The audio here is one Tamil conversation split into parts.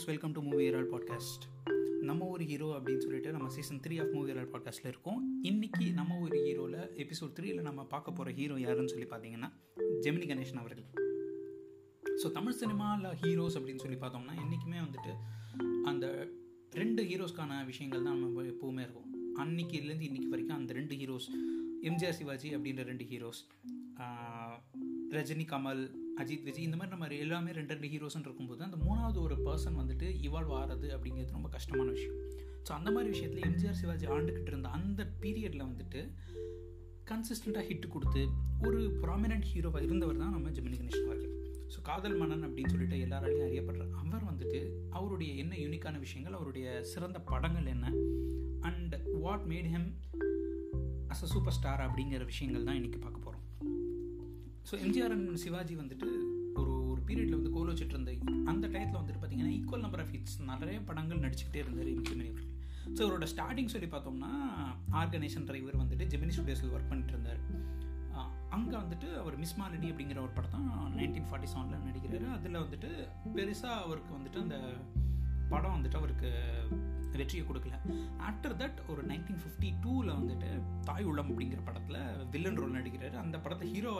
Folks welcome to movie herald podcast நம்ம ஒரு ஹீரோ அப்படின்னு சொல்லிட்டு நம்ம season three of movie herald பாட்காஸ்ட்டில் இருக்கோம். இன்றைக்கி நம்ம ஒரு ஹீரோவில் எபிசோட் த்ரீயில் நம்ம பார்க்க போகிற ஹீரோ யாருன்னு சொல்லி பார்த்தீங்கன்னா ஜெமினி கணேசன் அவர்கள். ஸோ தமிழ் சினிமாவில் ஹீரோஸ் அப்படின்னு சொல்லி பார்த்தோம்னா என்றைக்குமே வந்துட்டு அந்த ரெண்டு ஹீரோஸ்க்கான விஷயங்கள் தான் நம்ம எப்போவுமே இருக்கும். அன்னைக்கிலேருந்து இன்றைக்கி வரைக்கும் அந்த ரெண்டு ஹீரோஸ் எம்ஜிஆர் சிவாஜி அப்படின்ற ரெண்டு ஹீரோஸ் ரஜினி கமல் அஜித் விஜய் இந்த மாதிரி நம்ம எல்லாமே ரெண்டு ரெண்டு ஹீரோஸ்ன்னு இருக்கும்போது அந்த மூணாவது ஒரு பர்சன் வந்துட்டு இவால்வ் ஆகிறது அப்படிங்கிறது ரொம்ப கஷ்டமான விஷயம். ஸோ அந்த மாதிரி விஷயத்தில் எம்ஜிஆர் சிவாஜி ஆண்டுக்கிட்டு இருந்த அந்த பீரியடில் வந்துட்டு கன்சிஸ்டண்ட்டாக ஹிட் கொடுத்து ஒரு ப்ராமினன்ட் ஹீரோவாக இருந்தவர் தான் நம்ம ஜெமினி கணேஷன் அவர்கள் ஸோ காதல் மன்னன் அப்படின்னு சொல்லிட்டு எல்லாராலையும் அறியப்படுற அவர் வந்துட்டு அவருடைய என்ன யூனிக்கான விஷயங்கள் அவருடைய சிறந்த படங்கள் என்ன and what made him as a super star அப்படிங்கிற விஷயங்கள் தான் இன்றைக்கி பார்க்க ஸோ எம்ஜிஆர் அண்ட் சிவாஜி வந்துட்டு ஒரு ஒரு பீரியடில் வந்து கோல் வச்சுட்டு இருந்த அந்த டயத்தில் வந்துட்டு பார்த்தீங்கன்னா ஈக்குவல் நம்பர் ஆஃப் ஹிட்ஸ் நிறைய படங்கள் நடிச்சுக்கிட்டே இருந்தார் எம்ஜிமணி அவர்கள் ஸோ இவரோட ஸ்டார்டிங் சொல்லி பார்த்தோம்னா ஆர்கனைசேஷன் டிரைவர் வந்துட்டு ஜெமினி ஸ்டுடியோஸில் ஒர்க் பண்ணிட்டு இருந்தார். அங்கே வந்துட்டு அவர் மிஸ் மாலடி அப்படிங்கிற ஒரு படம் தான் நைன்டீன் ஃபார்ட்டி செவனில் நடிக்கிறாரு. அதில் வந்துட்டு பெருசாக அவருக்கு வந்துட்டு அந்த படம் வந்துட்டு அவருக்கு வெற்றியை கொடுக்கல. ஆஃப்டர் தட் ஒரு நைன்டீன் ஃபிஃப்டி டூவில் வந்துட்டு தாய் உள்ளம் அப்படிங்கிற படத்தில் வில்லன் ரோல் நடிக்கிறாரு. அந்த படத்தை ஹீரோ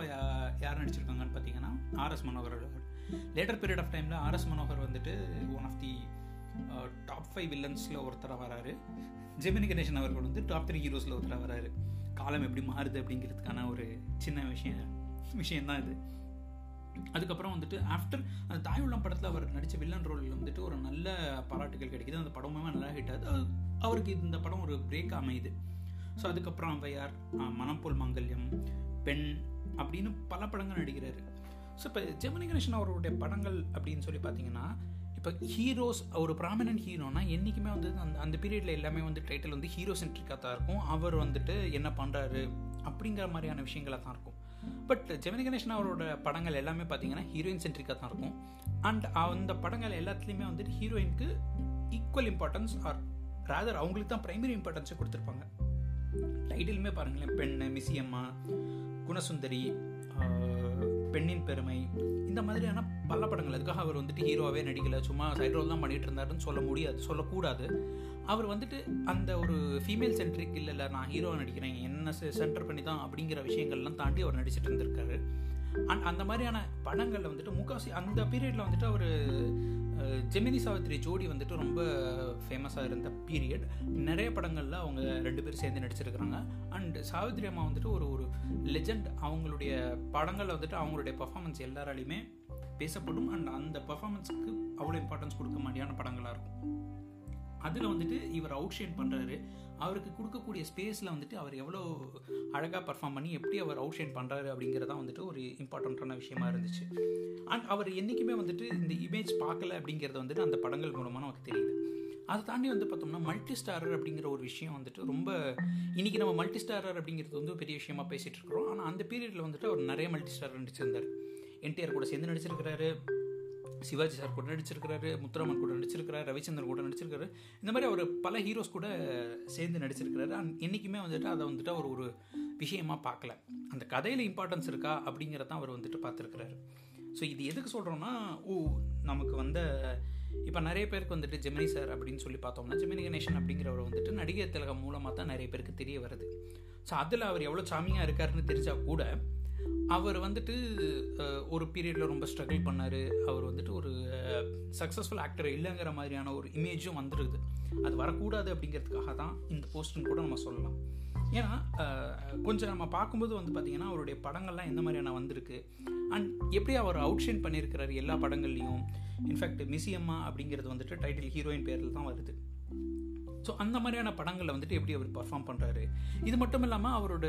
யார் நடிச்சிருக்காங்கன்னு பார்த்தீங்கன்னா RS Manohar later period of டைமில் ஆர்எஸ் மனோகர் வந்துட்டு one of the top five வில்லன்ஸில் ஒருத்தராக வராரு. ஜெமினி கணேசன் அவர்கள் வந்து டாப் த்ரீ ஹீரோஸில் ஒருத்தராக வராரு. காலம் எப்படி மாறுது அப்படிங்கிறதுக்கான ஒரு சின்ன விஷயம் விஷயந்தான் இது. அதுக்கப்புறம் வந்துட்டு ஆஃப்டர் அந்த தாய் உள்ளம் படத்தில் அவர் நடித்த வில்லன் ரோல் வந்துட்டு ஒரு நல்ல பாராட்டுகள் கிடைக்குது. அந்த படமுமே நல்லா ஹிட் ஆகுது. அவருக்கு இந்த படம் ஒரு பிரேக் அமையுது. ஸோ அதுக்கப்புறம் ஔவையார் மனம் மங்கல்யம் பெண் அப்படின்னு பல படங்கள் நடிக்கிறாரு. ஸோ இப்போ ஜெமினி கணேசன் அவருடைய படங்கள் அப்படின்னு சொல்லி பார்த்தீங்கன்னா இப்போ ஹீரோஸ் ஒரு ப்ராமினன்ட் ஹீரோனா என்றைக்குமே வந்து அந்த அந்த பீரியடில் எல்லாமே வந்து டைட்டில் வந்து ஹீரோ சென்ட்ரிக்காக தான் இருக்கும். அவர் வந்துட்டு என்ன பண்ணுறாரு அப்படிங்கிற மாதிரியான விஷயங்களாக தான் இருக்கும். பட் ஜெமினி கணேஷன் அவரோட படங்கள் எல்லாமே பார்த்தீங்கன்னா ஹீரோயின் சென்ட்ரிக்காக தான் இருக்கும். அண்ட் அந்த படங்கள் எல்லாத்துலேயுமே வந்துட்டு ஹீரோயினுக்கு ஈக்குவல் இம்பார்ட்டன்ஸ் ஆர் ரேதர் அவங்களுக்கு தான் ப்ரைமரி இம்பார்ட்டன்ஸை கொடுத்துருப்பாங்க. டைட்டிலுமே பாருங்களேன். பெண் மிசியம்மா குணசுந்தரி பெண்ணின் பெருமை இந்த மாதிரியான பல படங்கள். அதுக்காக அவர் வந்துட்டு ஹீரோவாகவே நடிக்கலை. சும்மா சைட் ரோல் தான் பண்ணிட்டு இருந்தாருன்னு சொல்ல முடியாது சொல்லக்கூடாது. அவர் வந்துட்டு அந்த ஒரு ஃபீமேல் சென்ட்ரிக் இல்லை இல்லை நான் ஹீரோ நடிக்கிறேன் என்ன சென்டர் பண்ணி தான் அப்படிங்கிற விஷயங்கள்லாம் தாண்டி அவர் நடிச்சிட்டு இருந்திருக்காரு. அண்ட் அந்த மாதிரியான படங்களில் வந்துட்டு முக்காசி அந்த பீரியடில் வந்துட்டு அவர் ஜெமினி சாவித்ரி ஜோடி வந்துட்டு ரொம்ப ஃபேமஸாக இருந்த பீரியட் நிறைய படங்களில் அவங்க ரெண்டு பேரும் சேர்ந்து நடிச்சிருக்கிறாங்க. அண்ட் சாவித்ரி அம்மா வந்துட்டு ஒரு ஒரு லெஜண்ட் அவங்களுடைய படங்களில் வந்துட்டு அவங்களுடைய பர்ஃபாமன்ஸ் எல்லாராலையுமே பேசப்படும். அண்ட் அந்த பர்ஃபாமன்ஸுக்கு அவ்வளோ இம்பார்ட்டன்ஸ் கொடுக்க மாதிரியான படங்களாக இருக்கும். அதில் வந்துட்டு இவர் அவுட் ஷேட் பண்ணுறாரு அவருக்கு கொடுக்கக்கூடிய ஸ்பேஸில் வந்துட்டு அவர் எவ்வளோ அழகாக பர்ஃபார்ம் பண்ணி எப்படி அவர் அவுட் ஷேட் பண்ணுறாரு அப்படிங்கிறதான் வந்துட்டு ஒரு இம்பார்ட்டண்ட்டான விஷயமா இருந்துச்சு. அண்ட் அவர் என்றைக்குமே வந்துட்டு இந்த இமேஜ் பார்க்கல அப்படிங்கிறத வந்துட்டு அந்த படங்கள் மூலமாக நமக்கு தெரியுது. அதை தாண்டி வந்து பார்த்தோம்னா மல்டி ஸ்டாரர் அப்படிங்கிற ஒரு விஷயம் வந்துட்டு ரொம்ப இன்றைக்கி நம்ம மல்டி ஸ்டாரர் அப்படிங்கிறது வந்து பெரிய விஷயமா பேசிகிட்டு இருக்கிறோம். ஆனால் அந்த பீரியடில் வந்துட்டு அவர் நிறைய மல்டி ஸ்டாரர் நடிச்சிருந்தார். என்டிஆர் கூட சேர்ந்து நடிச்சிருக்கிறாரு. சிவாஜி சார் கூட நடிச்சிருக்கிறாரு முத்துராமன் கூட நடிச்சிருக்கிறாரு ரவிச்சந்திரன் கூட நடிச்சிருக்காரு இந்த மாதிரி அவர் பல ஹீரோஸ் கூட சேர்ந்து நடிச்சிருக்கிறாரு. அண்ட் என்றைக்குமே வந்துட்டு அதை வந்துட்டு அவர் ஒரு விஷயமா பார்க்கல. அந்த கதையில் இம்பார்ட்டன்ஸ் இருக்கா அப்படிங்கிறதான் அவர் வந்துட்டு பார்த்துருக்கிறாரு. ஸோ இது எதுக்கு சொல்கிறோன்னா ஓ நமக்கு வந்த இப்போ நிறைய பேருக்கு வந்துட்டு ஜெமினி சார் அப்படின்னு சொல்லி பார்த்தோம்னா ஜெமினி கணேசன் அப்படிங்கிறவர் வந்துட்டு நடிகர் திலகம் மூலமாக தான் நிறைய பேருக்கு தெரிய வருது. ஸோ அதில் அவர் எவ்வளோ சாமியாக இருக்காருன்னு தெரிஞ்சால் கூட அவர் வந்துட்டு ஒரு பீரியடில் ரொம்ப ஸ்ட்ரகிள் பண்ணார். அவர் வந்துட்டு ஒரு சக்ஸஸ்ஃபுல் ஆக்டர் இல்லைங்கிற மாதிரியான ஒரு இமேஜும் வந்துடுது அது வரக்கூடாது அப்படிங்கிறதுக்காக தான் இந்த போஸ்டிங் கூட நம்ம சொல்லலாம். ஏன்னா கொஞ்சம் நம்ம பார்க்கும்போது வந்து பார்த்திங்கன்னா அவருடைய படங்கள்லாம் எந்த மாதிரியான வந்திருக்கு? அண்ட் எப்படி அவர் அவுட்ஷைன் பண்ணியிருக்கிறார் எல்லா படங்கள்லையும்? இன்ஃபேக்ட் மிசியம்மா அப்படிங்கிறது வந்துட்டு டைட்டில் ஹீரோயின் பேரில் தான் வருது. ஸோ அந்த மாதிரியான படங்களில் வந்துட்டு எப்படி அவர் பர்ஃபார்ம் பண்ணுறாரு இது மட்டும் இல்லாமல் அவரோட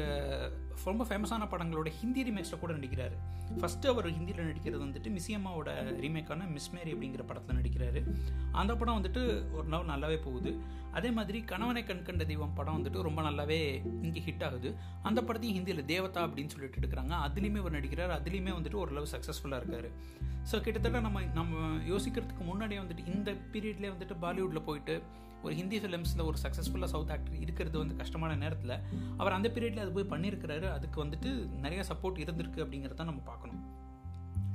ரொம்ப ஃபேமஸான படங்களோட ஹிந்தி ரீமேக்ஸில் கூட நடிக்கிறாரு. ஃபஸ்ட்டு அவர் ஹிந்தியில் நடிக்கிறது வந்துட்டு மிஸ்யம்மாவோட ரீமேக்கான மிஸ் மேரி அப்படிங்கிற படத்தில் நடிக்கிறாரு. அந்த படம் வந்துட்டு ஒரு நாள் நல்லாவே போகுது. அதே மாதிரி கணவனை கண்கண்ட தெய்வம் படம் வந்துட்டு ரொம்ப நல்லாவே இங்கே ஹிட் ஆகுது. அந்த படத்தையும் ஹிந்தியில் தேவதா அப்படின்னு சொல்லிட்டு எடுக்கிறாங்க. அதுலேயுமே அவர் நடிக்கிறார். அதுலேயுமே வந்துட்டு ஓரளவு சக்ஸஸ்ஃபுல்லாக இருக்கார். ஸோ கிட்டத்தட்ட நம்ம நம்ம யோசிக்கிறதுக்கு முன்னாடியே வந்துட்டு இந்த பீரியட்லேயே வந்துட்டு பாலிவுட்டில் போயிட்டு ஒரு ஹிந்தி ஃபிலிம்ஸில் ஒரு சக்ஸஸ்ஃபுல்லாக சவுத் ஆக்டர் இருக்கிறது வந்து கஷ்டமான நேரத்தில் அவர் அந்த பீரியடில் அது போய் பண்ணியிருக்கிறாரு அதுக்கு வந்துட்டு நிறைய சப்போர்ட் இருந்திருக்கு அப்படிங்கிறத நம்ம பார்க்கணும்.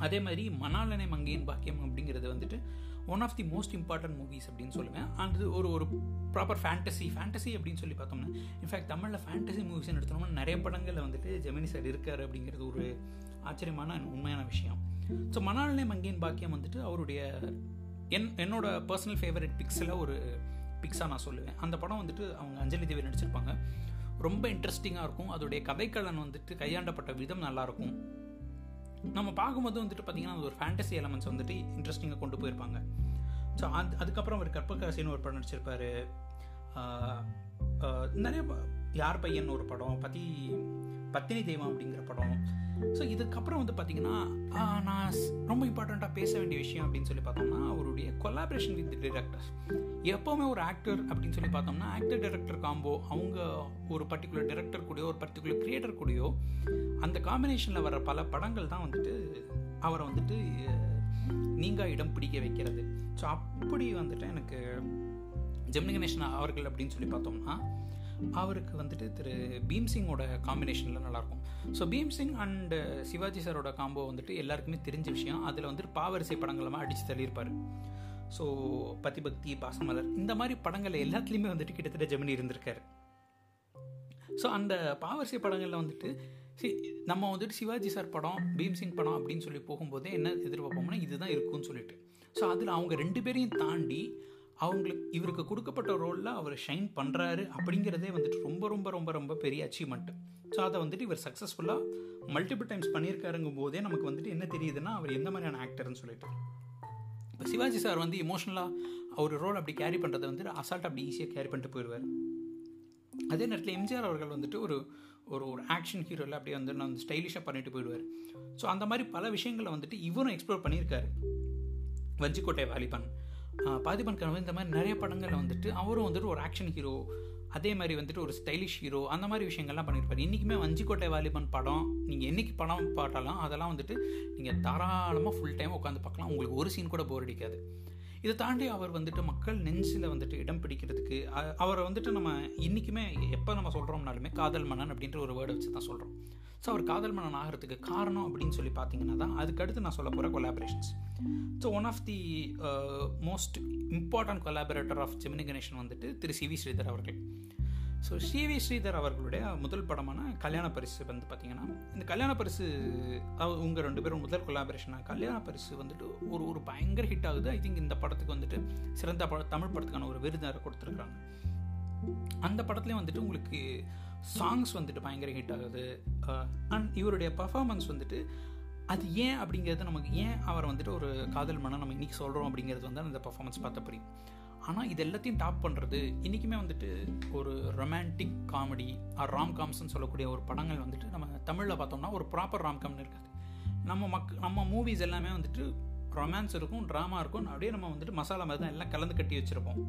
அதே மாதிரி மணாலனை மங்கையின் பாக்கியம் அப்படிங்கிறது வந்துட்டு one of the most important movies அப்படின்னு சொல்லுவேன். அது ஒரு ஒரு ப்ராப்பர் ஃபேண்டசி ஃபேண்டசி அப்படின்னு சொல்லி பார்த்தோம்னா இன்ஃபேக்ட் தமிழில் ஃபேண்டசி மூவிஸ்னு எடுத்தோம்னா நிறைய படங்களில் வந்துட்டு ஜெமினி சார் இருக்கார் அப்படிங்கிறது ஒரு ஆச்சரியமான உண்மையான விஷயம். ஸோ மணாலனை மங்கையின் பாக்கியம் வந்துட்டு அவருடைய என் என்னோட பர்சனல் ஃபேவரட் பிக்ஸில் ஒரு பிக்ஸாக நான் சொல்லுவேன். அந்த படம் வந்துட்டு அவங்க அஞ்சலி தேவி நடிச்சிருப்பாங்க. ரொம்ப இன்ட்ரெஸ்டிங்காக இருக்கும். அதோடைய கதைக்கலன் வந்துட்டு கையாண்டப்பட்ட விதம் நல்லாயிருக்கும். நம்ம பார்க்கும்போது வந்துட்டு பார்த்தீங்கன்னா அது ஒரு ஃபேண்டசி எலமெண்ட்ஸ் வந்துட்டு இன்ட்ரெஸ்டிங்காக கொண்டு போயிருப்பாங்க. ஸோ அது அதுக்கப்புறம் அவர் கற்பகாசின்னு ஒரு படம் நடிச்சிருப்பாரு. நிறைய யார் பையன் ஒரு படம் பற்றி பத்தினி தெய்வம் அப்படிங்கிற படம். ஸோ இதுக்கப்புறம் வந்து பார்த்தீங்கன்னா நான் ரொம்ப இம்பார்ட்டண்ட்டாக பேச வேண்டிய விஷயம் அப்படின்னு சொல்லி பார்த்தோம்னா அவருடைய கொலாபரேஷன் வித் டிரெக்டர்ஸ் எப்போவுமே ஒரு ஆக்டர் அப்படின்னு சொல்லி பார்த்தோம்னா ஆக்டர் டைரக்டர் காம்போ அவங்க ஒரு பர்டிகுலர் டேரக்டர் கூடயோ ஒரு பர்டிகுலர் கிரியேட்டர் கூடயோ அந்த காம்பினேஷனில் வர பல படங்கள் தான் வந்துட்டு அவரை வந்துட்டு நீங்கள் இடம் பிடிக்க வைக்கிறது. ஸோ அப்படி வந்துட்டு எனக்கு ஜெமினி கணேசன் அவர்கள் அப்படின்னு சொல்லி பார்த்தோம்னா அவருக்கு வந்துட்டு திரு பீம்சிங்கோட காம்பினேஷனில் நல்லாயிருக்கும். ஸோ பீம்சிங் அண்டு சிவாஜி சாரோட காம்போ வந்துட்டு எல்லாருக்குமே தெரிஞ்ச விஷயம். அதில் வந்துட்டு பாவரிசை படங்களமாக அடித்து தள்ளியிருப்பார். ஸோ பதிபக்தி பாசமலர் இந்த மாதிரி படங்கள் எல்லாத்துலேயுமே வந்துட்டு கிட்டத்தட்ட ஜெமினி இருந்திருக்காரு. ஸோ அந்த பாவரிசை படங்களில் வந்துட்டு சி நம்ம வந்துட்டு சிவாஜி சார் படம் பீம்சிங் படம் அப்படின்னு சொல்லி போகும்போதே என்ன எதிர்பார்ப்போம்னா இதுதான் இருக்கும்னு சொல்லிட்டு. ஸோ அதில் அவங்க ரெண்டு பேரையும் தாண்டி அவங்களுக்கு இவருக்கு கொடுக்கப்பட்ட ரோலில் அவர் ஷைன் பண்ணுறாரு அப்படிங்கிறதே வந்துட்டு ரொம்ப ரொம்ப ரொம்ப ரொம்ப பெரிய அச்சீவ்மெண்ட் ஸோ அதை வந்துட்டு இவர் சக்ஸஸ்ஃபுல்லாக மல்டிபிள் டைம்ஸ் பண்ணியிருக்காருங்கும் போதே நமக்கு வந்துட்டு என்ன தெரியுதுன்னா அவர் எந்த மாதிரியான ஆக்டர்னு சொல்லிட்டு. இப்போ சிவாஜி சார் வந்து இமோஷனலாக அவர் ரோல் அப்படி கேரி பண்ணுறதை வந்துட்டு அசால்ட் அப்படி ஈஸியாக கேரி பண்ணிட்டு போயிடுவார் அதே நேரத்தில் எம்ஜிஆர் அவர்கள் வந்துட்டு ஒரு ஒரு ஒரு ஆக்ஷன் ஹீரோவில் அப்படியே வந்து நான் ஸ்டைலிஷாக பண்ணிட்டு போயிடுவார் ஸோ அந்த மாதிரி பல விஷயங்களை வந்துட்டு இவரும் எக்ஸ்ப்ளோர் பண்ணியிருக்காரு. வஞ்சிக்கோட்டை வாலிபன். பாதிபன் கனவு இந்த மாதிரி நிறைய படங்களில் வந்துட்டு அவரும் வந்துட்டு ஒரு ஆக்ஷன் ஹீரோ அதே மாதிரி வந்துட்டு ஒரு ஸ்டைலிஷ் ஹீரோ அந்த மாதிரி விஷயங்கள்லாம் பண்ணியிருப்பார் இன்றைக்குமே வஞ்சிக்கோட்டை வாலிபன் படம் நீங்கள் என்றைக்கு படம் பாட்டாலும் அதெல்லாம் வந்துட்டு நீங்கள் தாராளமாக ஃபுல் டைம் உட்காந்து பார்க்கலாம். உங்களுக்கு ஒரு சீன் கூட போர் அடிக்காது. இதை தாண்டி அவர் வந்துட்டு மக்கள் நெஞ்சில் வந்துட்டு இடம் பிடிக்கிறதுக்கு அவரை வந்துட்டு நம்ம இன்றைக்குமே எப்போ நம்ம சொல்கிறோம்னாலுமே காதல் மன்னன் அப்படின்ற ஒரு வேர்டை வச்சு தான் சொல்கிறோம் ஸோ அவர் காதல் மன்னன் ஆகிறதுக்கு காரணம் அப்படின்னு சொல்லி பார்த்தீங்கன்னா தான் அதுக்கடுத்து நான் சொல்ல போகிற collaborations so one of the most important collaborator of Gemini Ganesan வந்துட்டு திரு சி வி ஸ்ரீதர் அவர்கள். ஸோ சி வி ஸ்ரீதர் அவர்களுடைய முதல் படமான கல்யாண பரிசு வந்து பார்த்திங்கன்னா இந்த கல்யாண பரிசு உங்கள் ரெண்டு பேரும் முதல் கொலாபரேஷனாக கல்யாண பரிசு வந்துட்டு ஒரு ஒரு பயங்கர ஹிட் ஆகுது. ஐ திங்க் இந்த படத்துக்கு வந்துட்டு சிறந்த பட தமிழ் படத்துக்கான ஒரு விருது கொடுத்துருக்குறாங்க. அந்த படத்துலேயும் வந்துட்டு உங்களுக்கு சாங்ஸ் வந்துட்டு பயங்கர ஹிட் ஆகுது. அண்ட் இவருடைய பர்ஃபாமன்ஸ் வந்துட்டு அது ஏன் அப்படிங்கிறது நமக்கு ஏன் அவர் வந்துட்டு ஒரு காதல் மனம் நம்ம இன்றைக்கி சொல்கிறோம் அப்படிங்கிறது வந்து அந்த பர்ஃபார்மன்ஸ் பார்த்த புரியும். ஆனால் இது எல்லாத்தையும் டாப் பண்ணுறது இன்றைக்குமே வந்துட்டு ஒரு ரொமான்டிக் காமெடி ஆர் ராம் காம்ஸ்ன்னு சொல்லக்கூடிய ஒரு படங்கள் வந்துட்டு நம்ம தமிழில் பார்த்தோம்னா ஒரு ப்ராப்பர் ராம் காம்னு இருக்காது. நம்ம மக் நம்ம மூவிஸ் எல்லாமே வந்துட்டு ரொமான்ஸ் இருக்கும் ட்ராமா இருக்கும். அப்படியே நம்ம வந்துட்டு மசாலா மாதிரி தான் எல்லாம் கலந்து கட்டி வச்சுருப்போம்.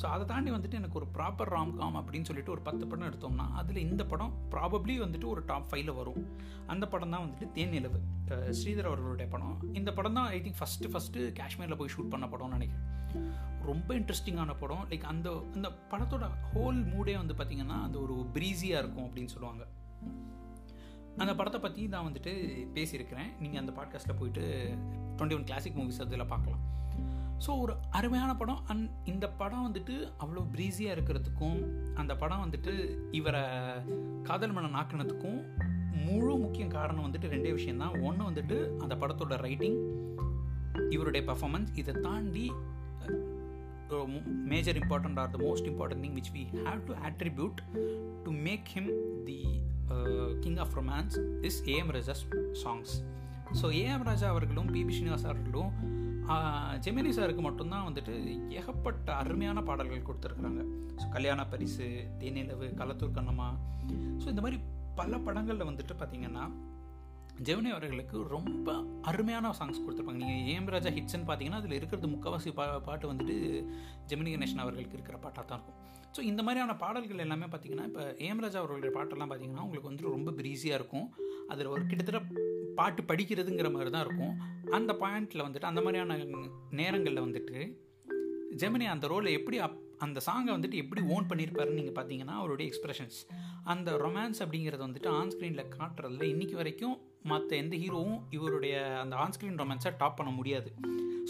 ஸோ அதை தாண்டி வந்துட்டு எனக்கு ஒரு ப்ராப்பர் ராம் காம் அப்படின்னு சொல்லிட்டு ஒரு பத்து படம் எடுத்தோம்னா அதில் இந்த படம் ப்ராபப்ளி வந்துட்டு ஒரு டாப் ஃபைவ்ல வரும். அந்த படம் தான் வந்துட்டு தேனிலவு ஸ்ரீதர் அவர்களுடைய படம். இந்த படம் தான் ஐ திங்க் ஃபஸ்ட்டு ஃபஸ்ட்டு காஷ்மீரில் போய் ஷூட் பண்ண படம்னு நினைக்கிறேன். ரொம்ப இன்ட்ரெஸ்டிங்கான படம். லைக் அந்த அந்த படத்தோட ஹோல் மூடே வந்து பார்த்திங்கன்னா அந்த ஒரு ப்ரீஸியாக இருக்கும் அப்படின்னு சொல்லுவாங்க. அந்த படத்தை பற்றி நான் வந்துட்டு பேசியிருக்கிறேன். நீங்கள் அந்த பாட்காஸ்ட்டில் போயிட்டு டுவெண்ட்டி ஒன் கிளாசிக் மூவிஸ் அதில் பார்க்கலாம். ஸோ ஒரு அருமையான படம். அண்ட் இந்த படம் வந்துட்டு அவ்வளோ ப்ரீஸியாக இருக்கிறதுக்கும் அந்த படம் வந்துட்டு இவரை காதல் மன ஆக்கினதுக்கும் முழு முக்கிய காரணம் வந்துட்டு ரெண்டே விஷயந்தான் ஒன்று வந்துட்டு அந்த படத்தோட ரைட்டிங் இவருடைய பர்ஃபாமன்ஸ் இதை தாண்டி major important are the most important thing which we have to attribute to make him the king of romance is AM Rajah's songs so AM Raja அவர்களும் பிபி ஸ்ரீனிவாஸ் அவர்களும் ஜெமினி சாருக்கு மட்டும்தான் வந்துட்டு ஏகப்பட்ட அருமையான பாடல்கள் கொடுத்துருக்குறாங்க. ஸோ கல்யாண பரிசு தேனிலவு களத்தூர் கண்ணம்மா. ஸோ இந்த மாதிரி பல படங்களில் வந்துட்டு பார்த்திங்கன்னா ஜெமினி அவர்களுக்கு ரொம்ப அருமையான சாங்ஸ் கொடுத்துருப்பாங்க. நீங்கள் ஏம் ராஜா ஹிட்ஸ்ன்னு பார்த்தீங்கன்னா அதில் இருக்கிறது முக்கால்வாசி பா பாட்டு வந்துட்டு ஜெமினி கணேசன் அவர்களுக்கு இருக்கிற பாட்டாக தான் இருக்கும். ஸோ இந்த மாதிரியான பாடல்கள் எல்லாமே பார்த்தீங்கன்னா இப்போ ஏம் ராஜா அவர்களுடைய பாட்டெல்லாம் பார்த்தீங்கன்னா உங்களுக்கு வந்துட்டு ரொம்ப ப்ரீஸியாக இருக்கும். அதில் ஒரு கிட்டத்தட்ட பாட்டு படிக்கிறதுங்கிற மாதிரி தான் இருக்கும். அந்த பாயிண்டில் வந்துட்டு அந்த மாதிரியான நேரங்களில் வந்துட்டு ஜெமினி அந்த ரோலை எப்படி அப் அந்த சாங்கை வந்துட்டு எப்படி ஓன் பண்ணியிருப்பாருன்னு நீங்கள் பார்த்தீங்கன்னா அவருடைய எக்ஸ்பிரஷன்ஸ் அந்த ரொமான்ஸ் அப்படிங்கிறது வந்துட்டு ஆன்ஸ்க்ரீனில் காட்டுறதுல இன்றைக்கி வரைக்கும் மற்ற எந்த ஹீரோவும் இவருடைய அந்த ஆன்ஸ்க்ரீன் ரொமான்ஸை டாப் பண்ண முடியாது.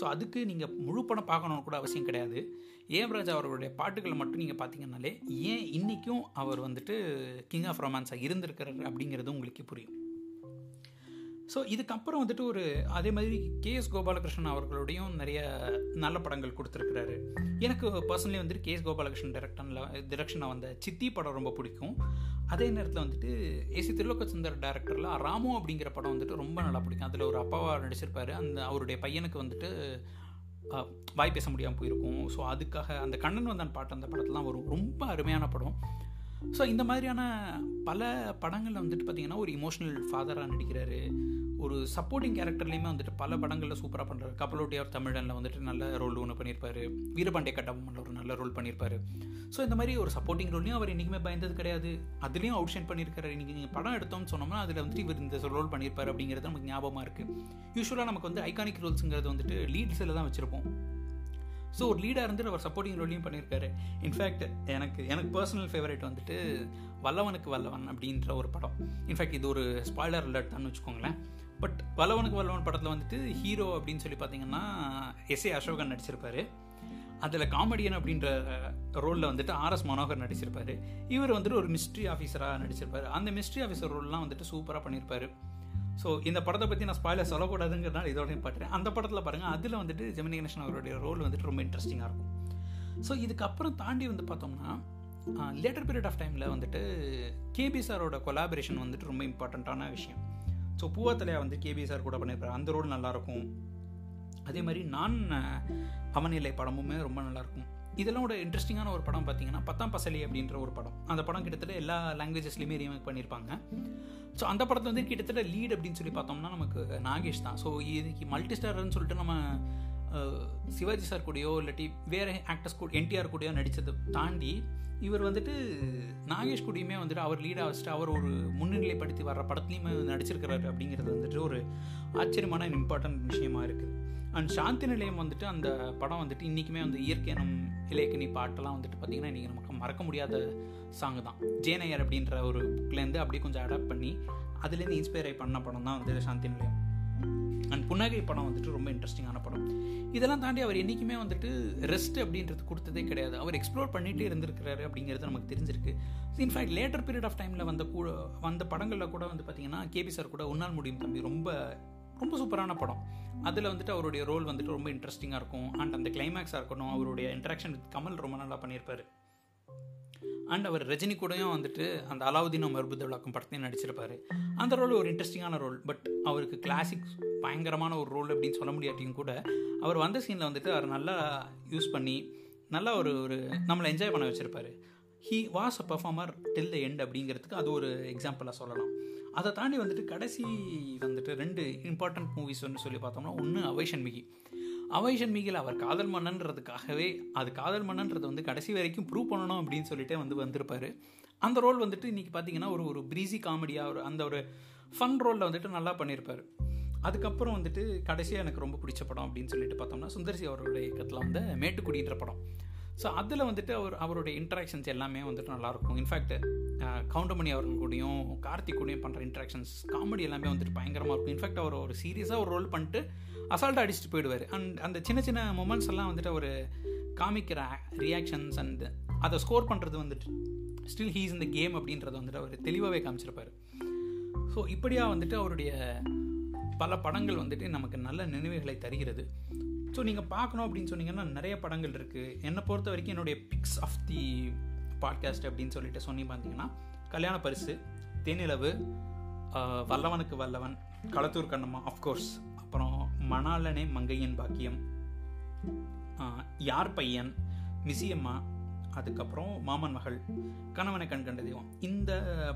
ஸோ அதுக்கு நீங்கள் முழு படம் பார்க்கணுன்னு கூட அவசியம் கிடையாது. ஏம்ராஜ் அவர்களுடைய பாட்டுகளை மட்டும் நீங்கள் பார்த்தீங்கன்னாலே ஏன் இன்றைக்கும் அவர் வந்துட்டு கிங் ஆஃப் ரொமான்ஸாக இருந்திருக்கிறார் அப்படிங்கிறது உங்களுக்கு புரியும். ஸோ இதுக்கப்புறம் வந்துட்டு ஒரு அதே மாதிரி கே எஸ் கோபாலகிருஷ்ணன் அவர்களுடையும் நிறைய நல்ல படங்கள் கொடுத்துருக்கிறாரு. எனக்கு பர்சனலி வந்துட்டு கே எஸ் கோபாலகிருஷ்ணன் டேரக்டனில் டிரெக்ஷனில் வந்த சித்தி படம் ரொம்ப பிடிக்கும். அதே நேரத்தில் வந்துட்டு ஏசி திருலோகச்சந்தர் டேரக்டரில் ராமு அப்படிங்கிற படம் வந்துட்டு ரொம்ப நல்லா பிடிக்கும். அதில் ஒரு அப்பாவாக நடிச்சிருப்பார். அந்த அவருடைய பையனுக்கு வந்துட்டு வாய் பேச முடியாமல் போயிருக்கும். ஸோ அதுக்காக அந்த கண்ணன் வந்தான் பாட்டு அந்த படத்துலாம் வரும். ரொம்ப அருமையான படம். ஸோ இந்த மாதிரியான பல படங்களில் வந்துட்டு பார்த்திங்கன்னா ஒரு இமோஷனல் ஃபாதராக நடிக்கிறாரு. ஒரு சப்போர்ட்டிங் கேரக்டர்லேயுமே வந்துட்டு பல படங்களில் சூப்பராக பண்ணுறாரு கப்பலோட்டியார் தமிழனில் வந்துட்டு நல்ல ரோல் ஒன்று பண்ணியிருப்பார். வீரபாண்டிய கட்டபொம்மனில் ஒரு நல்ல ரோல் பண்ணியிருப்பார். ஸோ இந்த மாதிரி ஒரு சப்போர்ட்டிங் ரோல்லையும் அவர் இன்றைக்குமே பயந்தது கிடையாது. அதுலேயும் அவுட் ஷைன் பண்ணியிருக்காரு. இன்றைக்கி நீங்கள் படம் எடுத்தோம்னு சொன்னோம்னா அதில் வந்துட்டு இவர் இந்த ரோல் பண்ணியிருப்பார் அப்படிங்கிறது நமக்கு ஞாபகமாக இருக்குது யூஸ்வலாக நமக்கு வந்து ஐகானிக் ரோல்ஸுங்கிறது வந்துட்டு லீட்ஸில் தான் வச்சுருப்போம். ஸோ ஒரு லீடாக இருந்துட்டு அவர் சப்போர்ட்டிங் ரோலையும் பண்ணியிருக்காரு. இன்ஃபேக்ட் எனக்கு எனக்கு பர்சனல் ஃபேவரேட் வந்துட்டு வல்லவனுக்கு வல்லவன் அப்படின்ற ஒரு படம். இன்ஃபேக்ட் இது ஒரு ஸ்பாய்லர் அலர்ட் தான் வச்சுக்கோங்களேன். பட் வல்லவனுக்கு வல்லவன் படத்தில் வந்துட்டு ஹீரோ அப்படின்னு சொல்லி பார்த்தீங்கன்னா எஸ் ஏ அசோகன் நடிச்சிருப்பார். அதில் காமெடியன் அப்படின்ற ரோலில் வந்துட்டு ஆர்எஸ் மனோகர் நடிச்சிருப்பார். இவர் வந்துட்டு ஒரு மிஸ்ட்ரி ஆஃபீஸராக நடிச்சிருப்பார். அந்த மிஸ்ட்ரி ஆஃபீஸர் ரோல்லாம் வந்துட்டு சூப்பராக பண்ணியிருப்பார் ஸோ இந்த படத்தை பற்றி நான் ஸ்பாயிலர் சொல்லக்கூடாதுங்கிறதுனால இதோடையும் பாட்டுறேன் அந்த படத்தில் பாருங்கள் அதில் வந்துட்டு ஜெமினி கணேசன் அவருடைய ரோல் வந்துட்டு ரொம்ப இன்ட்ரெஸ்டிங்காக இருக்கும். ஸோ இதுக்கப்புறம் தாண்டி வந்து பார்த்தோம்னா லேட்டர் பீரியட் ஆஃப் டைமில் வந்துட்டு கேபி சாரோட கொலாபரேஷன் வந்துட்டு ரொம்ப இம்பார்ட்டண்ட்டான விஷயம். ஸோ பூவத்தலையா வந்து கேபி சார் கூட பண்ணியிருப்பார் அந்த ரோல் நல்லாயிருக்கும் அதே மாதிரி நான் அவனிலை படமுமே ரொம்ப நல்லாயிருக்கும் இதெல்லாம் ஒரு இன்ட்ரெஸ்டிங்கான ஒரு படம் பார்த்தீங்கன்னா பத்தாம் பசலி அப்படின்ற ஒரு படம். அந்த படம் கிட்டத்தட்ட எல்லா லாங்குவேஜஸ்லையுமே ரீமேக் பண்ணியிருப்பாங்க ஸோ அந்த படத்தை வந்து கிட்டத்தட்ட லீட் அப்படின்னு சொல்லி பார்த்தோம்னா நமக்கு நாகேஷ் தான். ஸோ இதுக்கு மல்டி ஸ்டார்னு சொல்லிட்டு நம்ம சிவாஜி சார் கூடயோ இல்லாட்டி வேறு ஆக்டர்ஸ் கூட என்டிஆர் கூடயோ நடித்ததை தாண்டி இவர் வந்துட்டு நாகேஷ் கூடயுமே வந்துட்டு அவர் லீடாக வச்சுட்டு அவர் ஒரு முன்னிலைப்படுத்தி வர்ற படத்துலையுமே நடிச்சிருக்கிறாரு அப்படிங்கிறது வந்துட்டு ஒரு ஆச்சரியமான இம்பார்ட்டன்ட் விஷயமா இருக்குது அண்ட் சாந்தி நிலையம் வந்துட்டு அந்த படம் வந்துட்டு இன்றைக்குமே வந்து இயற்கை நம் இலக்கணி பாட்டெல்லாம் வந்துட்டு பார்த்திங்கன்னா இன்றைக்கி நமக்கு மறக்க முடியாத சாங் தான். ஜேனையர் அப்படின்ற ஒரு புக்லேருந்து அப்படியே கொஞ்சம் அடாப்ட் பண்ணி அதுலேருந்து இன்ஸ்பயர் ஆகி பண்ண படம் தான் வந்து சாந்தி நிலையம். புன்னகை படம் வந்துட்டு ரொம்ப இன்ட்ரெஸ்டிங்கான படம். இதெல்லாம் தாண்டி அவர் என்றைக்குமே வந்துட்டு ரெஸ்ட் அப்படின்றது கொடுத்ததே கிடையாது. அவர் எக்ஸ்ப்ளோர் பண்ணிகிட்டே இருந்திருக்கிறாரு அப்படிங்கிறது நமக்கு தெரிஞ்சிருக்கு. இன்ஃபேக்ட் லேட்டர் பீரியட் ஆஃப் டைமில் வந்த கூட வந்த படங்களில் கூட வந்து பார்த்திங்கன்னா கேபி சார் கூட உன்னால் முடியும் தம்பி ரொம்ப ரொம்ப சூப்பரான படம். அதில் வந்துட்டு அவருடைய ரோல் வந்துட்டு ரொம்ப இன்ட்ரெஸ்டிங்காக இருக்கும். அண்ட் அந்த கிளைமேக்ஸாக இருக்கணும். அவருடைய இன்ட்ராக்ஷன் வித் கமல் ரொம்ப நல்லா பண்ணியிருப்பார். அண்ட் அவர் ரஜினி கூடயும் வந்துட்டு அந்த அலாவுதீன் மர்புத விளக்கம் படத்தையும் நடிச்சிருப்பாரு. அந்த ரோல் ஒரு இன்ட்ரெஸ்டிங்கான ரோல் பட் அவருக்கு கிளாசிக் பயங்கரமான ஒரு ரோல் அப்படின்னு சொல்ல முடியாட்டியும் கூட அவர் வந்த சீனில் வந்துட்டு அவர் நல்லா யூஸ் பண்ணி நல்லா ஒரு ஒரு நம்மளை என்ஜாய் பண்ண வச்சுருப்பாரு. He was a performer till the end அப்படிங்கிறதுக்கு அது ஒரு எக்ஸாம்பிளாக சொல்லலாம். அதை தாண்டி வந்துட்டு கடைசி வந்துட்டு ரெண்டு இம்பார்ட்டண்ட் மூவிஸ் ஒன்று சொல்லி பார்த்தோம்னா ஒன்று அவைஷன் மிகி அவைஷன் மிகில் அவர் காதல் மன்னன்றதுக்காகவே அது காதல் மன்னன்றது வந்து கடைசி வரைக்கும் ப்ரூவ் பண்ணணும் அப்படின்னு சொல்லிட்டே வந்து வந்திருப்பார். அந்த ரோல் வந்துட்டு இன்றைக்கி பார்த்தீங்கன்னா ஒரு ஒரு ப்ரீஸி காமெடியாக ஒரு அந்த ஒரு ஃபன் ரோலில் வந்துட்டு நல்லா பண்ணியிருப்பார் அதுக்கப்புறம் வந்துட்டு கடைசியாக எனக்கு ரொம்ப பிடிச்ச படம் அப்படின்னு சொல்லிட்டு பார்த்தோம்னா சுந்தர்சி அவருடைய இயக்கத்தில் வந்து மேட்டுக்குடின்ற படம். ஸோ அதில் வந்துட்டு அவர் அவருடைய இன்ட்ராக்ஷன்ஸ் எல்லாமே வந்துட்டு நல்லாயிருக்கும் இன்ஃபேக்ட் கவுண்டமணி அவர்கள் கூடயும் கார்த்திக் கூடயும் பண்ணுற இன்ட்ராக்ஷன்ஸ் காமெடி எல்லாமே வந்துட்டு பயங்கரமாக இருக்கும். இன்ஃபேக்ட் அவர் ஒரு சீரியஸாக ஒரு ரோல் பண்ணிட்டு அசால்ட்டாக அடிச்சுட்டு போயிடுவார். அண்ட் அந்த சின்ன சின்ன மொமெண்ட்ஸ் எல்லாம் வந்துட்டு அவர் காமிக்கிற ரியாக்ஷன்ஸ் அண்ட் அதை ஸ்கோர் பண்ணுறது வந்துட்டு ஸ்டில் ஹீஸ் இந்த கேம் அப்படின்றத வந்துட்டு அவர் தெளிவாகவே காமிச்சிருப்பார். ஸோ இப்படியாக வந்துட்டு அவருடைய பல படங்கள் வந்துட்டு நமக்கு நல்ல நினைவுகளை தருகிறது. ஸோ நீங்கள் பார்க்கணும் அப்படின்னு சொன்னீங்கன்னா நிறைய படங்கள் இருக்குது என்னை பொறுத்த வரைக்கும் என்னுடைய பிக்ஸ் ஆஃப் தி பாட்காஸ்ட் அப்படின்னு சொல்லிட்டு சொன்னி பார்த்தீங்கன்னா கல்யாண பரிசு தேனிலவு வல்லவனுக்கு வல்லவன் களத்தூர் கண்ணம்மா அஃப்கோர்ஸ் அப்புறம் மணாலனே மங்கையன் பாக்கியம். யார் பையன்? மிசியம்மா அதுக்கப்புறம் மாமன் மகள் கணவனை கண் கண்ட தெய்வம். இந்த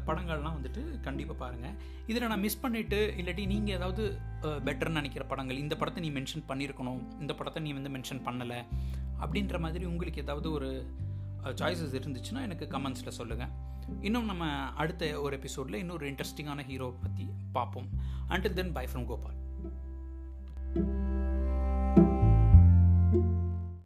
படங்கள்லாம் வந்துட்டு கண்டிப்பாக பாருங்கள் இதில் நான் மிஸ் பண்ணிவிட்டு இல்லாட்டி நீங்கள் ஏதாவது பெட்டர்னு நினைக்கிற படங்கள் இந்த படத்தை நீ மென்ஷன் பண்ணியிருக்கணும் இந்த படத்தை நீ வந்து மென்ஷன் பண்ணலை அப்படின்ற மாதிரி உங்களுக்கு ஏதாவது ஒரு சாய்ஸஸ் இருந்துச்சுன்னா எனக்கு கமெண்ட்ஸில் சொல்லுங்கள் இன்னும் நம்ம அடுத்த ஒரு எபிசோடில் இன்னொரு இன்ட்ரெஸ்டிங்கான ஹீரோ பற்றி பார்ப்போம். Until then bye from Gopal